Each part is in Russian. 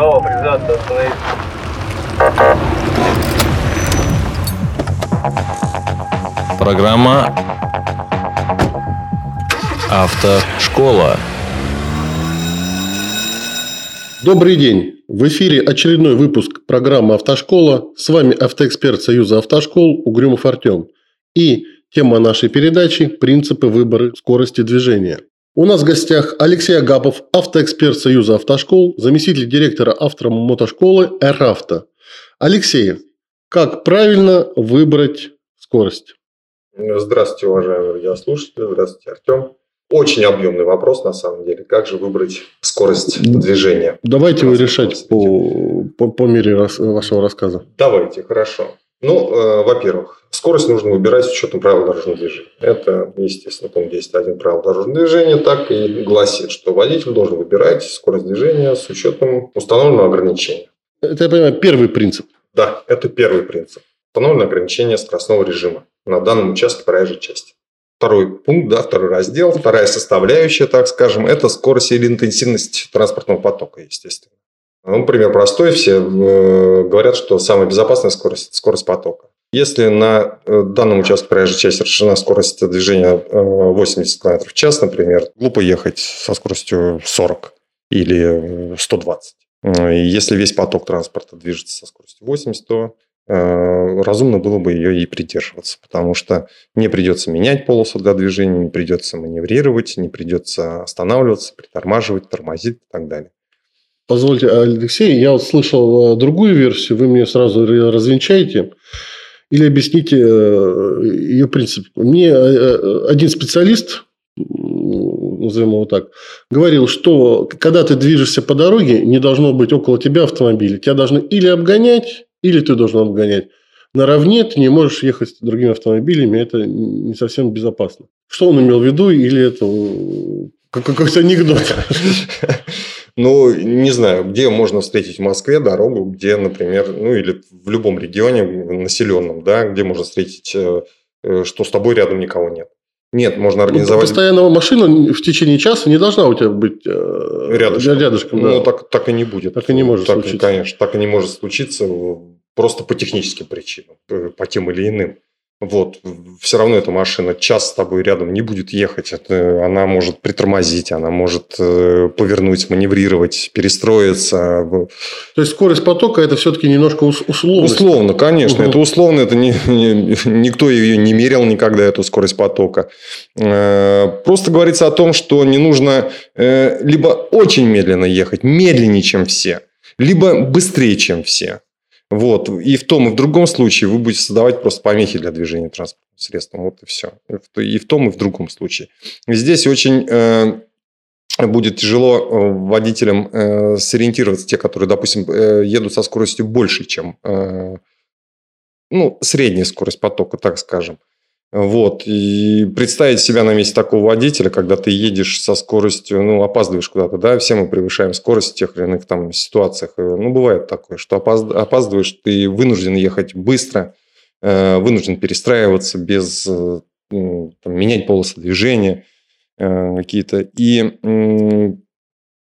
Право, признаться, остановиться. Программа «Автошкола». Добрый день! В эфире очередной выпуск программы «Автошкола». С вами автоэксперт Союза автошкол Угрюмов Артем. И тема нашей передачи – принципы выбора скорости движения. У нас в гостях Алексей Агапов, автоэксперт Союза автошкол, заместитель директора автомотошколы «Эравто». Алексей, как правильно выбрать скорость? Здравствуйте, уважаемые радиослушатели. Здравствуйте, Артем. Очень объемный вопрос, на самом деле. Как же выбрать скорость движения? Давайте вы решать по, по, по мере вашего рассказа. Давайте, хорошо. Ну, э, во-первых, скорость нужно выбирать с учетом правил дорожного движения. Это, естественно, пункт 10.1 правил дорожного движения так и гласит, что водитель должен выбирать скорость движения с учетом установленного ограничения. Это, я понимаю, первый принцип. Да, это первый принцип. Установлено ограничение скоростного режима на данном участке проезжей части. Второй пункт, да, второй раздел, вторая составляющая, так скажем, это скорость или интенсивность транспортного потока, естественно. Ну, пример простой. Все э, говорят, что самая безопасная скорость – скорость потока. Если на э, данном участке проезжей части разрешена скорость движения 80 км в час, например, глупо ехать со скоростью 40 или 120. Если весь поток транспорта движется со скоростью 80, то э, разумно было бы ее и придерживаться, потому что не придется менять полосу для движения, не придется маневрировать, не придется останавливаться, притормаживать, тормозить и так далее. Позвольте, Алексей, я вот слышал э, другую версию, вы мне сразу развенчаете или объясните э, ее принцип. Мне э, один специалист, назовем его так, говорил, что когда ты движешься по дороге, не должно быть около тебя автомобиля. Тебя должны или обгонять, или ты должен обгонять. Наравне ты не можешь ехать с другими автомобилями, это не совсем безопасно. Что он имел в виду, или это какой-то анекдот? Ну, не знаю, где можно встретить в Москве дорогу, где, например, ну или в любом регионе населенном, да, где можно встретить, э, э, что с тобой рядом никого нет. Нет, можно организовать... Ну, постоянного машина в течение часа не должна у тебя быть э, рядышком. рядышком да. Ну, так, так и не будет. Так и не может так, случиться. Конечно, так и не может случиться просто по техническим причинам, по тем или иным. Вот, все равно эта машина час с тобой рядом не будет ехать. Это, она может притормозить, она может э, повернуть, маневрировать, перестроиться. То есть скорость потока это все-таки немножко условно. Условно, конечно. Угу. Это условно, это не, не, никто ее не мерил никогда, эту скорость потока. Э, просто говорится о том, что не нужно э, либо очень медленно ехать, медленнее, чем все, либо быстрее, чем все. Вот. И в том, и в другом случае вы будете создавать просто помехи для движения транспортным средством. Вот и все. И в том, и в другом случае. Здесь очень э, будет тяжело э, водителям э, сориентироваться, те, которые, допустим, э, едут со скоростью больше, чем э, ну, средняя скорость потока, так скажем. Вот. И представить себя на месте такого водителя, когда ты едешь со скоростью, ну, опаздываешь куда-то, да, все мы превышаем скорость в тех или иных там ситуациях. Ну, бывает такое, что опаздываешь, ты вынужден ехать быстро, э, вынужден перестраиваться без э, там, менять полосы движения э, какие-то. И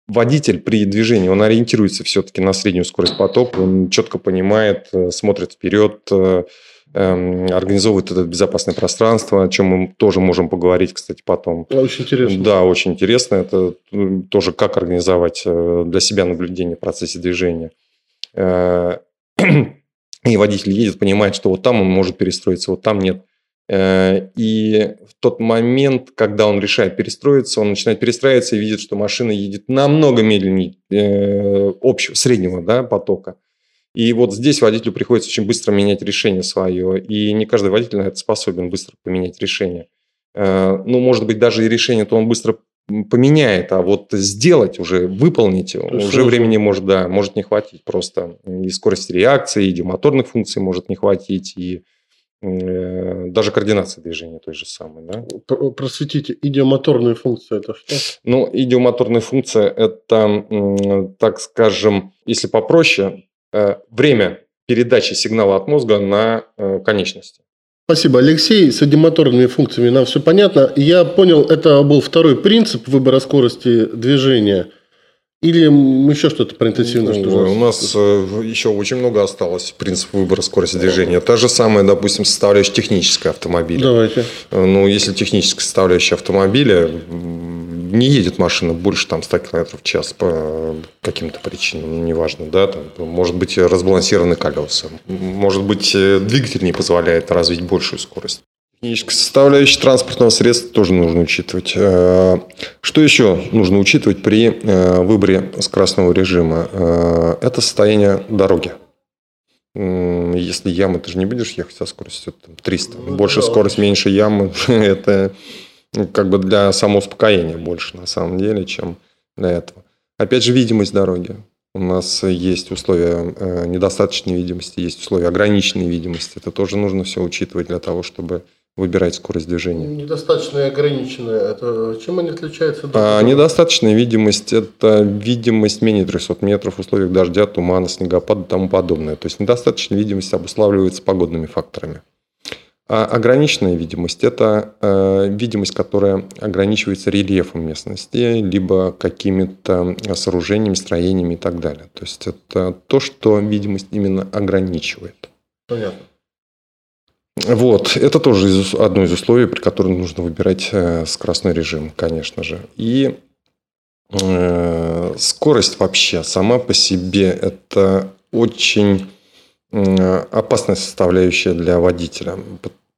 водитель при движении, он ориентируется все-таки на среднюю скорость потока, он четко понимает, смотрит вперед, Эм, организовывает это безопасное пространство, о чем мы тоже можем поговорить, кстати, потом. Очень интересно. Да, очень интересно. Это тоже как организовать э, для себя наблюдение в процессе движения. Э, и водитель едет, понимает, что вот там он может перестроиться, вот там нет. Э, и в тот момент, когда он решает перестроиться, он начинает перестраиваться и видит, что машина едет намного медленнее общего, среднего да, потока. И вот здесь водителю приходится очень быстро менять решение свое, и не каждый водитель на это способен быстро поменять решение. Э, ну, может быть, даже и решение-то он быстро поменяет, а вот сделать уже, выполнить уже сложно. времени может, да, может не хватить просто. И скорости реакции, и моторных функций может не хватить, и э, даже координация движения той же самой. Да? Просветите, идиомоторная функция это что? Ну, идиомоторная функция это, так скажем, если попроще, время передачи сигнала от мозга на э, конечности. Спасибо, Алексей. С одимоторными функциями нам все понятно. Я понял, это был второй принцип выбора скорости движения. Или еще что-то про интенсивность? Ну, что у нас э, еще очень много осталось принцип выбора скорости движения. Та же самая, допустим, составляющая техническая автомобиля. Давайте. Э, Ну, если техническая составляющая автомобиля, не едет машина больше там 100 км в час по каким-то причинам, ну, неважно, да, там, может быть разбалансированы колеса, может быть э, двигатель не позволяет развить большую скорость. Техническая составляющая транспортного средства тоже нужно учитывать. Э, Что еще нужно учитывать при э, выборе скоростного режима? Э, Это состояние дороги. Если ямы, ты же не будешь ехать со скоростью там, 300. Ну, больше да. скорость, меньше ямы. Это ну, как бы для самоуспокоения больше на самом деле, чем для этого. Опять же, видимость дороги. У нас есть условия недостаточной видимости, есть условия ограниченной видимости. Это тоже нужно все учитывать для того, чтобы выбирать скорость движения. Недостаточно и ограниченное. Это чем они отличаются? друг А недостаточная видимость – это видимость менее 300 метров в условиях дождя, тумана, снегопада и тому подобное. То есть недостаточная видимость обуславливается погодными факторами. А ограниченная видимость – это э, видимость, которая ограничивается рельефом местности, либо какими-то сооружениями, строениями и так далее. То есть это то, что видимость именно ограничивает. Понятно. Вот, это тоже из- одно из условий, при котором нужно выбирать э, скоростной режим, конечно же. И э, скорость вообще сама по себе это очень э, опасная составляющая для водителя.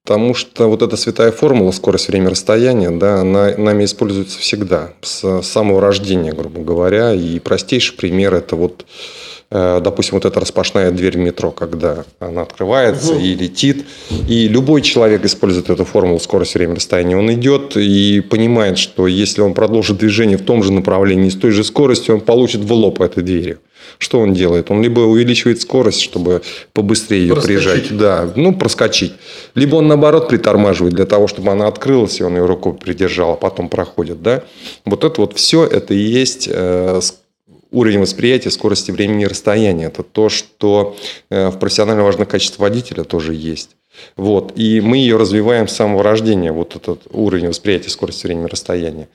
Потому что вот эта святая формула скорость, время, расстояние, да, она нами используется всегда, с самого рождения, грубо говоря. И простейший пример – это вот э, допустим, вот эта распашная дверь в метро, когда она открывается Мгм. и летит, и любой человек использует эту формулу скорость, время, расстояние, он идет и понимает, что если он продолжит движение в том же направлении с той же скоростью, он получит в лоб этой двери. Что он делает? Он либо увеличивает скорость, чтобы побыстрее ее Проскочить. приезжать, да, ну, проскочить. Либо он, наоборот, притормаживает для того, чтобы она открылась, и он ее рукой придержал, а потом проходит, да. Вот это вот все, это и есть э, уровень восприятия скорости времени и расстояния. Это то, что э, в профессионально важных качествах водителя тоже есть. Вот. И мы ее развиваем с самого рождения, вот этот уровень восприятия скорости времени и расстояния.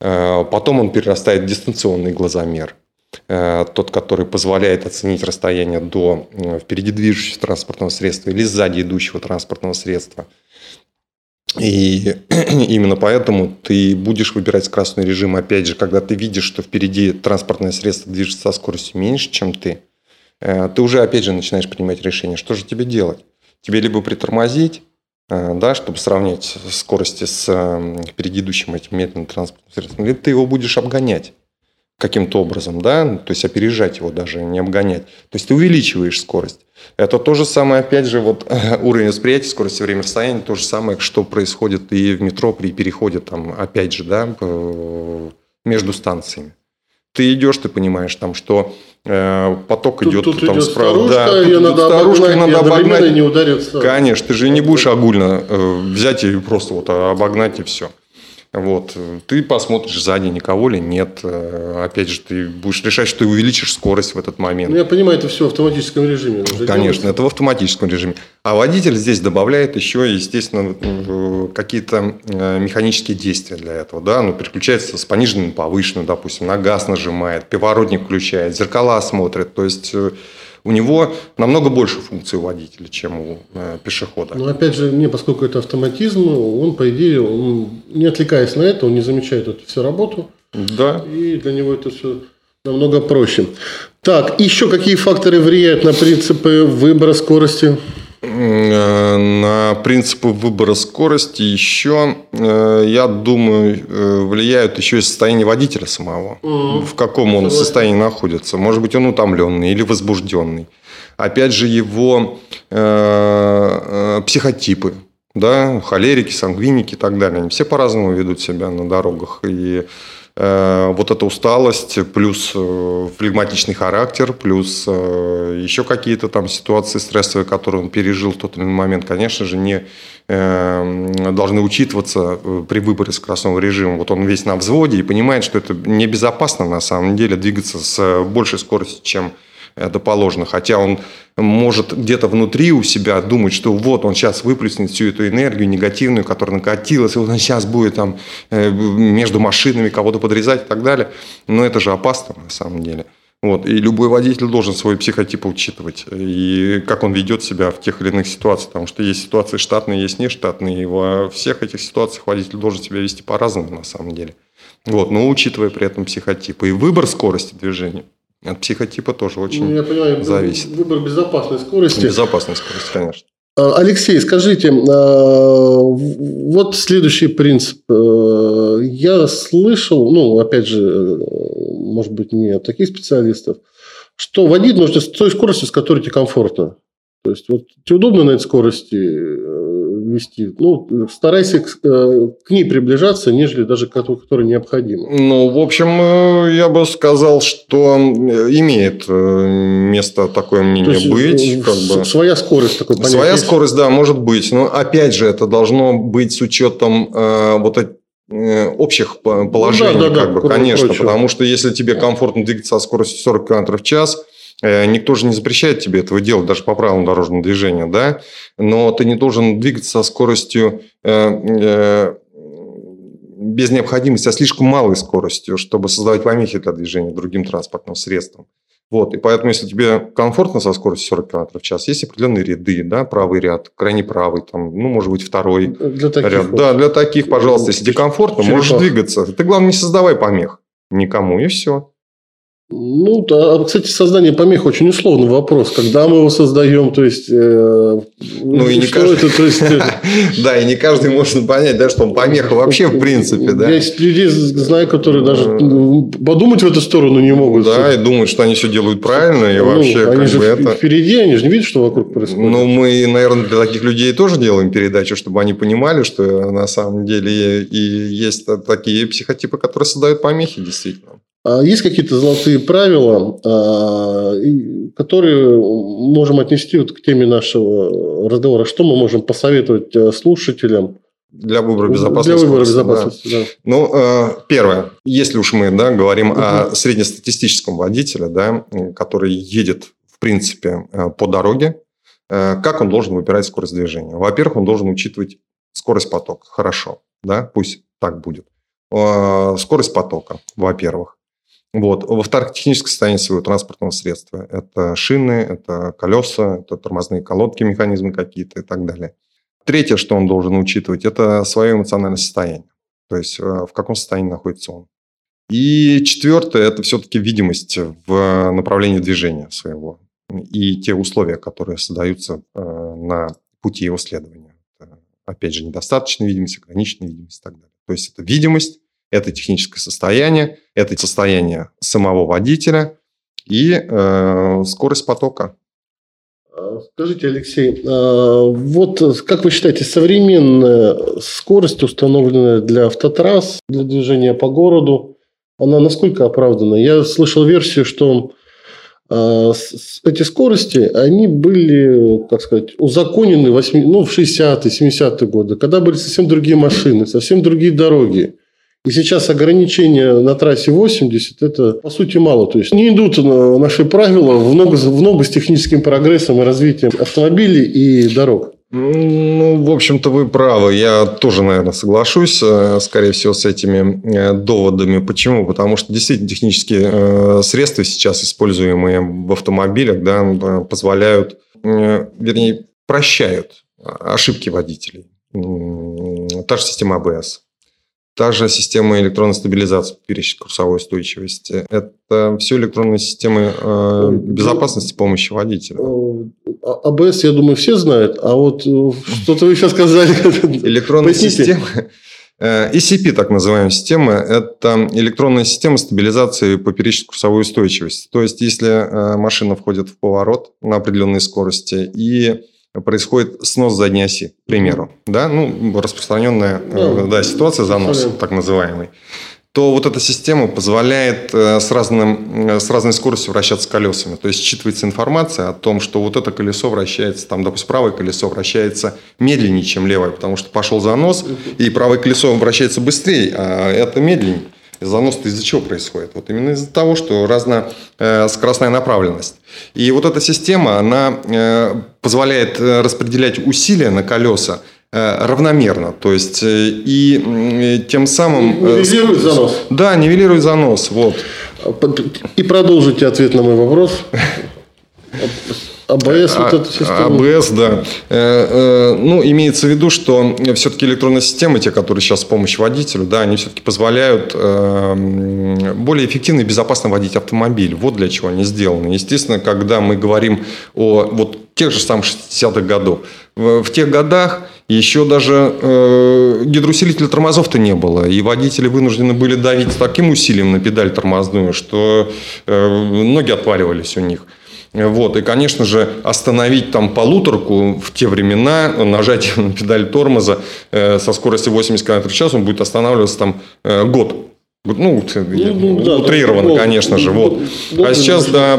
Э, Потом он перерастает в дистанционный глазомер. Э, Тот, который позволяет оценить расстояние до впереди движущегося транспортного средства или сзади идущего транспортного средства. И именно поэтому ты будешь выбирать скоростной режим, опять же, когда ты видишь, что впереди транспортное средство движется со скоростью меньше, чем ты, э, ты уже, опять же, начинаешь принимать решение, что же тебе делать. Тебе либо притормозить, э, да, чтобы сравнять скорости с э, впереди идущим этим медленным транспортным средством, либо ты его будешь обгонять каким-то образом, да, то есть опережать его даже, не обгонять. То есть ты увеличиваешь скорость. Это то же самое, опять же, вот уровень восприятия, скорости, время, расстояние, то же самое, что происходит и в метро при переходе, там, опять же, да, между станциями. Ты идешь, ты понимаешь, там, что э, поток Тут, идет тут там идет справа. старушка, Да, тут ее идет надо старушка, обогнать, надо обогнать. не удариться. Конечно, ты же не будешь огульно э, взять и просто вот обогнать и все. Вот. Ты посмотришь сзади, никого ли нет. Э, Опять же, ты будешь решать, что ты увеличишь скорость в этот момент. Ну, я понимаю, это все в автоматическом режиме. уже Конечно, делается. это в автоматическом режиме. А водитель здесь добавляет еще, естественно, э, какие-то э, механические действия для этого. Да? Ну, переключается с пониженным на повышенным, допустим, на газ нажимает, поворотник включает, зеркала смотрит. То есть э, у него намного больше функций у водителя, чем у э, пешехода. Но опять же, не, поскольку это автоматизм, он, по идее, он, не отвлекаясь на это, он не замечает эту всю работу, Да. и для него это все намного проще. Так, еще какие факторы влияют на принципы выбора скорости? Э, На принципы выбора скорости еще, э, я думаю, э, влияют еще и состояние водителя самого. Мгм. В каком он состоянии находится. Может быть, он утомленный или возбужденный. Опять же, его психотипы. Да, холерики, сангвиники и так далее. Они все по-разному ведут себя на дорогах. И вот эта усталость, плюс э, флегматичный характер, плюс э, еще какие-то там ситуации стрессовые, которые он пережил в тот или иной момент, конечно же, не э, должны учитываться э, при выборе скоростного режима. Вот он весь на взводе и понимает, что это небезопасно на самом деле двигаться с большей скоростью, чем это положено. Хотя он может где-то внутри у себя думать, что вот он сейчас выплеснет всю эту энергию негативную, которая накатилась, и вот он сейчас будет там э, между машинами кого-то подрезать и так далее. Но это же опасно на самом деле. Вот. И любой водитель должен свой психотип учитывать. И как он ведет себя в тех или иных ситуациях. Потому что есть ситуации штатные, есть нештатные. И во всех этих ситуациях водитель должен себя вести по-разному на самом деле. Вот. Но учитывая при этом психотип. И выбор скорости движения от психотипа тоже очень ну, я понимаю, зависит. Выбор безопасной скорости. Безопасной скорости, конечно. А, Алексей, скажите, а, вот следующий принцип. Э, я слышал, ну, опять же, может быть, не от таких специалистов, что водить нужно с той скоростью, с которой тебе комфортно. То есть, вот тебе удобно на этой скорости э, вести, ну, старайся к, э, к ней приближаться, нежели даже к которой необходимо. Ну, в общем, э, я бы сказал, что имеет место такое мнение есть, быть. Как бы. Своя скорость такой понятие. Своя скорость, да, может быть. Но опять же, это должно быть с учетом э, вот общих положений, ну, да, да, как да, бы, конечно, прочего. потому что если тебе комфортно двигаться со скоростью 40 км в час, Э, никто же не запрещает тебе этого делать, даже по правилам дорожного движения, да? Но ты не должен двигаться со скоростью э, э, без необходимости, а слишком малой скоростью, чтобы создавать помехи для движения другим транспортным средством. Вот, и поэтому, если тебе комфортно со скоростью 40 км в час, есть определенные ряды, да, правый ряд, крайне правый, там, ну, может быть, второй для таких ряд. Вот. Да, для таких, пожалуйста, если тебе комфортно, можешь двигаться. Ты, главное, не создавай помех никому, и все. Ну, да, а, кстати, создание помех очень условный вопрос. Когда мы его создаем, то есть... Э, ну, и не каждый... это, то есть... Э, да, и не каждый может понять, да, что он помеха вообще в принципе, да. Я людей знаю, которые даже подумать в эту сторону не могут. Да, и думают, что они все делают правильно, и ну, вообще они же это... впереди, они же не видят, что вокруг происходит. Ну, мы, наверное, для таких людей тоже делаем передачу, чтобы они понимали, что на самом деле и есть такие психотипы, которые создают помехи, действительно. А есть какие-то золотые правила, а, которые можем отнести вот к теме нашего разговора? Что мы можем посоветовать э, слушателям? Для выбора безопасности. Для выбора безопасности, да. да. Ну, э, первое. Если уж мы да, говорим угу. о среднестатистическом водителе, да, который едет, в принципе, э, по дороге, как он должен выбирать скорость движения? Во-первых, он должен учитывать скорость потока. Хорошо, да, пусть так будет. Скорость потока, во-первых. Вот. Во-вторых, техническое состояние своего транспортного средства. Это шины, это колеса, это тормозные колодки, механизмы какие-то и так далее. Третье, что он должен учитывать, это свое эмоциональное состояние. То есть, э, в каком состоянии находится он. И четвертое, это все-таки видимость в направлении движения своего. И те условия, которые создаются э, на пути его следования. Опять же, недостаточная видимость, ограниченная видимость и так далее. То есть, это видимость, это техническое состояние, это состояние самого водителя и э, скорость потока. А, скажите, Алексей, а, вот как вы считаете, современная скорость, установленная для автотрасс, для движения по городу, она насколько оправдана? Я слышал версию, что а, эти скорости, они были, как сказать, узаконены 8, ну, в 60-е, 70-е годы, когда были совсем другие машины, совсем другие дороги. И сейчас ограничения на трассе 80 – это, по сути, мало. То есть, не идут наши правила в ногу, в ногу с техническим прогрессом и развитием автомобилей и дорог. Ну, в общем-то, вы правы. Я тоже, наверное, соглашусь, э, скорее всего, с этими э, доводами. Почему? Потому что действительно технические э, средства сейчас, используемые в автомобилях, да, позволяют, вернее, прощают ошибки водителей. Та же система АБС Та же система электронной стабилизации, пересчет курсовой устойчивости. Это все электронные системы э, безопасности помощи водителя. Э, АБС, я думаю, все знают, а вот э, что-то вы сейчас сказали. Электронная система. ECP, так называемая система, это электронная система стабилизации поперечной курсовой устойчивости. То есть, если машина входит в поворот на определенной скорости и происходит снос задней оси, к примеру, да, ну, распространенная да, да, ситуация, занос, так называемый, то вот эта система позволяет э, с, разным, э, с разной скоростью вращаться колесами. То есть считывается информация о том, что вот это колесо вращается, там, допустим, правое колесо вращается медленнее, чем левое, потому что пошел занос, и правое колесо вращается быстрее, а это медленнее. Занос из-за чего происходит? Вот именно из-за того, что разная э, скоростная направленность. И вот эта система, она э, позволяет э, распределять усилия на колеса равномерно. То есть, и тем самым... Нивелирует занос. Да, нивелирует занос. Вот. И продолжите ответ на мой вопрос. АБС, вот а, эта система. АБС, да. Э, э, ну, имеется в виду, что все-таки электронные системы, те, которые сейчас с помощью водителю, да, они все-таки позволяют э, более эффективно и безопасно водить автомобиль. Вот для чего они сделаны. Естественно, когда мы говорим о вот тех же самых 60-х годов, в тех годах еще даже э, гидроусилителя тормозов-то не было, и водители вынуждены были давить таким усилием на педаль тормозную, что э, ноги отваливались у них. Вот. И, конечно же, остановить там полуторку в те времена, нажать на педаль тормоза э, со скоростью 80 км в час, он будет останавливаться там э, год. Ну, ну, ну да, утрированно, да, конечно же. Вот. А сейчас, да,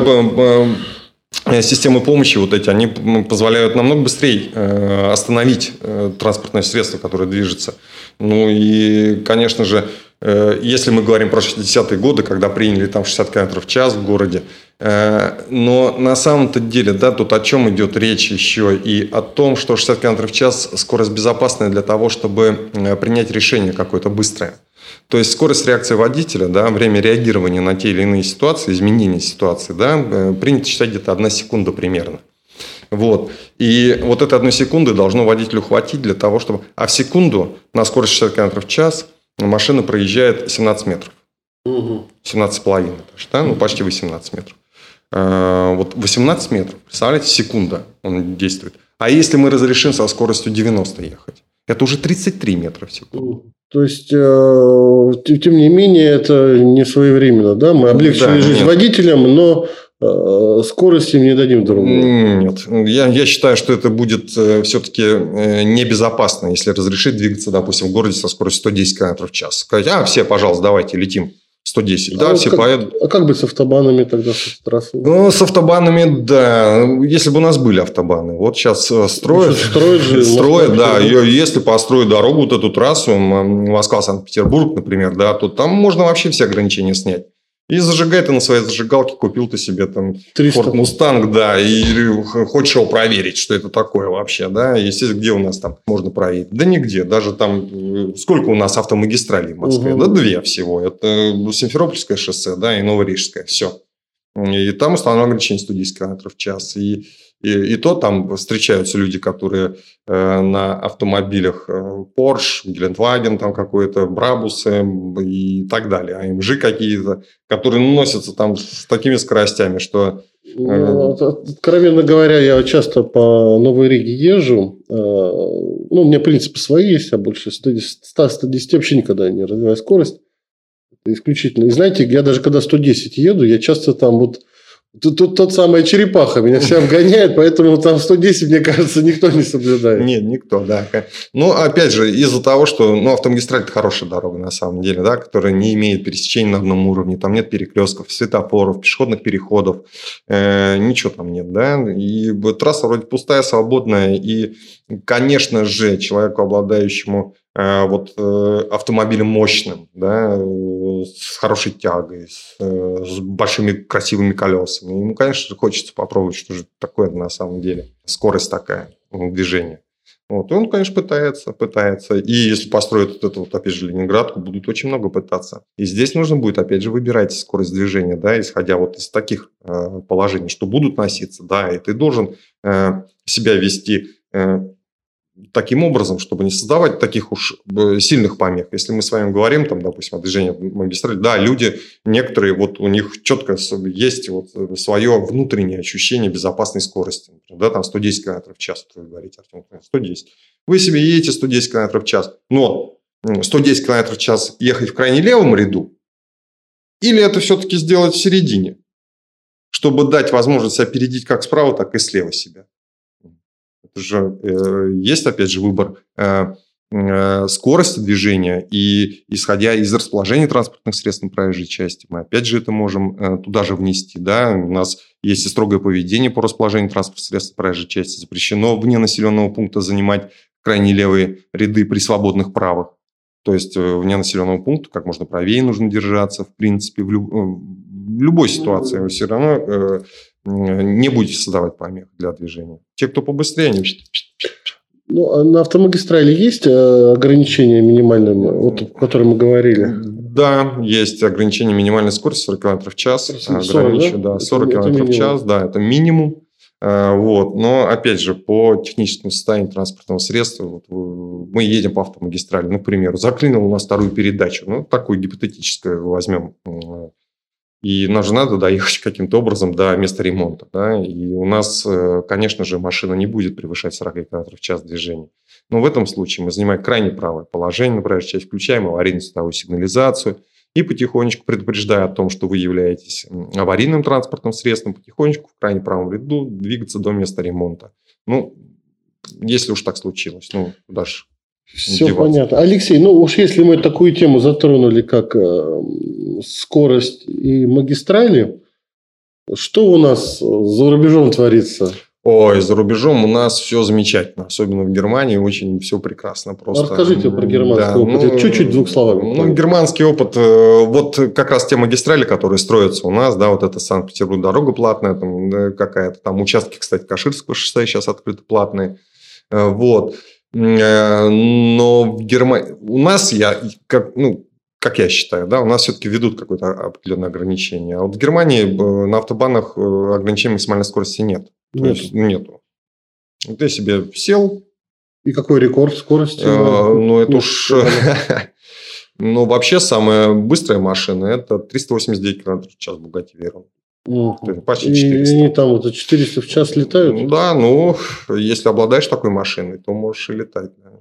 системы помощи вот эти, они позволяют намного быстрее э, остановить э, транспортное средство, которое движется. Ну и, конечно же, э, если мы говорим про 60-е годы, когда приняли там 60 км в час в городе, Э, но на самом-то деле, да, тут о чем идет речь еще и о том, что 60 км в час скорость безопасная для того, чтобы э, принять решение какое-то быстрое. То есть скорость реакции водителя, да, время реагирования на те или иные ситуации, изменения ситуации, да, э, принято считать где-то одна секунда примерно. Вот. И вот это одну секунду должно водителю хватить для того, чтобы... А в секунду на скорость 60 км в час машина проезжает 17 метров. Угу. 17,5 да? ну почти 18 метров. Э, вот 18 метров, представляете, секунда он действует. А если мы разрешим со скоростью 90 ехать, это уже 33 метра в секунду. То есть, э, тем не менее, это не своевременно, да? Мы облегчили да, жизнь нет. водителям, но скорости им не дадим другу. Нет, я, я считаю, что это будет все-таки небезопасно, если разрешить двигаться, допустим, в городе со скоростью 110 км в час. Сказать, а, все, пожалуйста, давайте, летим. 110, а да, все как, поедут. А как быть с автобанами тогда, с трассой? Ну, с автобанами, да, если бы у нас были автобаны. Вот сейчас э, строят. Строят же. Строят, да. Ее, если построить дорогу, вот эту трассу, Москва-Санкт-Петербург, например, да, то там можно вообще все ограничения снять. И зажигай ты на своей зажигалке, купил ты себе там 300. Ford Mustang, да, и хочешь его проверить, что это такое вообще, да. Естественно, где у нас там можно проверить? Да нигде. Даже там, э, сколько у нас автомагистралей в Москве? Угу. Да две всего. Это Симферопольское шоссе, да, и Новорижское. Все. И там установлено ограничение 110 км в час. И и, и то там встречаются люди, которые э, на автомобилях э, Porsche, Гелендваген там какой-то, Брабусы и так далее, АМЖ какие-то, которые носятся там с такими скоростями, что... Э... Ну, откровенно говоря, я часто по Новой Риге езжу. Э, ну, у меня принципы свои есть, я больше 100-110 вообще никогда не развиваю скорость. Исключительно. И знаете, я даже когда 110 еду, я часто там вот Тут, тут тот самая черепаха меня вся обгоняет, поэтому там 110, мне кажется, никто не соблюдает. Нет, никто, да. Ну, опять же, из-за того, что ну, автомагистраль – это хорошая дорога на самом деле, да, которая не имеет пересечений на одном уровне, там нет перекрестков, светофоров, пешеходных переходов, э, ничего там нет, да, и трасса вроде пустая, свободная, и, конечно же, человеку, обладающему вот э, автомобилем мощным, да, э, с хорошей тягой, с, с большими красивыми колесами. Ему, конечно, хочется попробовать, что же такое на самом деле. Скорость такая движения. Вот. И он, конечно, пытается, пытается. И если построят вот эту, вот, опять же, Ленинградку, будут очень много пытаться. И здесь нужно будет, опять же, выбирать скорость движения, да, исходя вот из таких э, положений, что будут носиться, да, и ты должен э, себя вести э, таким образом, чтобы не создавать таких уж э, сильных помех. Если мы с вами говорим, там, допустим, о движении магистрали, да, люди, некоторые, вот у них четко есть вот э, свое внутреннее ощущение безопасной скорости. да, там 110 км в час, вы говорите, Артем, 110. Вы себе едете 110 км в час, но 110 км в час ехать в крайне левом ряду, или это все-таки сделать в середине, чтобы дать возможность опередить как справа, так и слева себя же э, есть, опять же, выбор э, э, скорости движения, и исходя из расположения транспортных средств на проезжей части, мы опять же это можем туда же внести. Да? У нас есть и строгое поведение по расположению транспортных средств на проезжей части. Запрещено вне населенного пункта занимать крайне левые ряды при свободных правах. То есть вне населенного пункта как можно правее нужно держаться, в принципе, в, люб... в любой ситуации все равно э, не будете создавать помех для движения. Те, кто побыстрее, они... Ну, а на автомагистрали есть ограничения минимальные, вот, о котором мы говорили? Да, есть ограничение минимальной скорости 40 км в час. 40, Ограничу, да? да, 40 км в час, да, это минимум. Э, вот. Но, опять же, по техническому состоянию транспортного средства, вот, мы едем по автомагистрали, ну, к примеру, заклинил у нас вторую передачу, ну, такую гипотетическую возьмем, и нам же надо доехать каким-то образом до места ремонта. Да? И у нас, э, конечно же, машина не будет превышать 40 км в час движения. Но в этом случае мы занимаем крайне правое положение, например, часть включаем аварийную световую сигнализацию – и потихонечку предупреждая о том, что вы являетесь аварийным транспортным средством, потихонечку в крайне правом ряду двигаться до места ремонта. Ну, если уж так случилось, ну, даже все деваться. понятно. Алексей, ну уж если мы такую тему затронули, как э, скорость и магистрали, что у нас за рубежом творится? Ой, за рубежом у нас все замечательно, особенно в Германии очень все прекрасно просто. Расскажите про германский да, опыт, ну, чуть-чуть двух словами. Ну, германский опыт, э, вот как раз те магистрали, которые строятся у нас, да, вот это Санкт-Петербург дорога платная, там какая-то, там участки, кстати, Каширского шоссе сейчас открыты платные, э, вот. Э, но в Германии у нас я как ну как я считаю, да, у нас все-таки ведут какое-то определенное ограничение. А вот в Германии на автобанах ограничения максимальной скорости нет. Нет. То есть нету. Ты себе сел. И какой рекорд скорости? Э, ну, это уж... Ну, вообще, самая быстрая машина – это 389 км в час Bugatti Veyron. Ну, почти 400. И они там вот 400 в час летают? Да, ну, если обладаешь такой машиной, то можешь и летать. Да.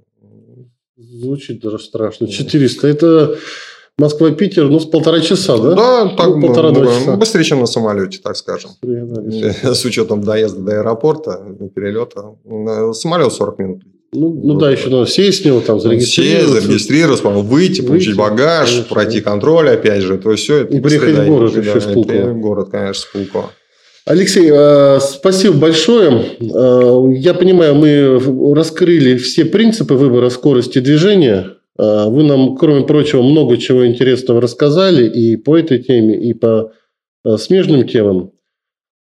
Звучит даже страшно. 400. Это Москва-Питер, ну, с полтора часа, да? Да, так, ну, полтора-два часа. Быстрее, чем на самолете, так скажем. С учетом доезда до аэропорта, перелета. Самолет 40 минут. Ну, ну вот. да, еще надо сесть с него, там, зарегистрироваться. Сесть, зарегистрироваться, выйти, выйти, получить багаж, конечно, пройти да. контроль, опять же. То есть, все это и приехать в город еще с Пулково. в город, конечно, с Пулково. Алексей, э, спасибо большое. Э, я понимаю, мы раскрыли все принципы выбора скорости движения. А, вы нам, кроме прочего, много чего интересного рассказали и по этой теме, и по а, смежным темам.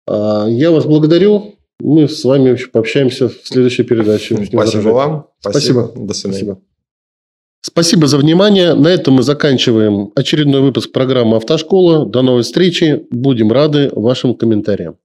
А, я вас благодарю. Мы с вами пообщаемся в следующей передаче. Спасибо вам. Спасибо. До свидания. Спасибо. Спасибо за внимание. На этом мы заканчиваем очередной выпуск программы «Автошкола». До новой встречи. Будем рады вашим комментариям.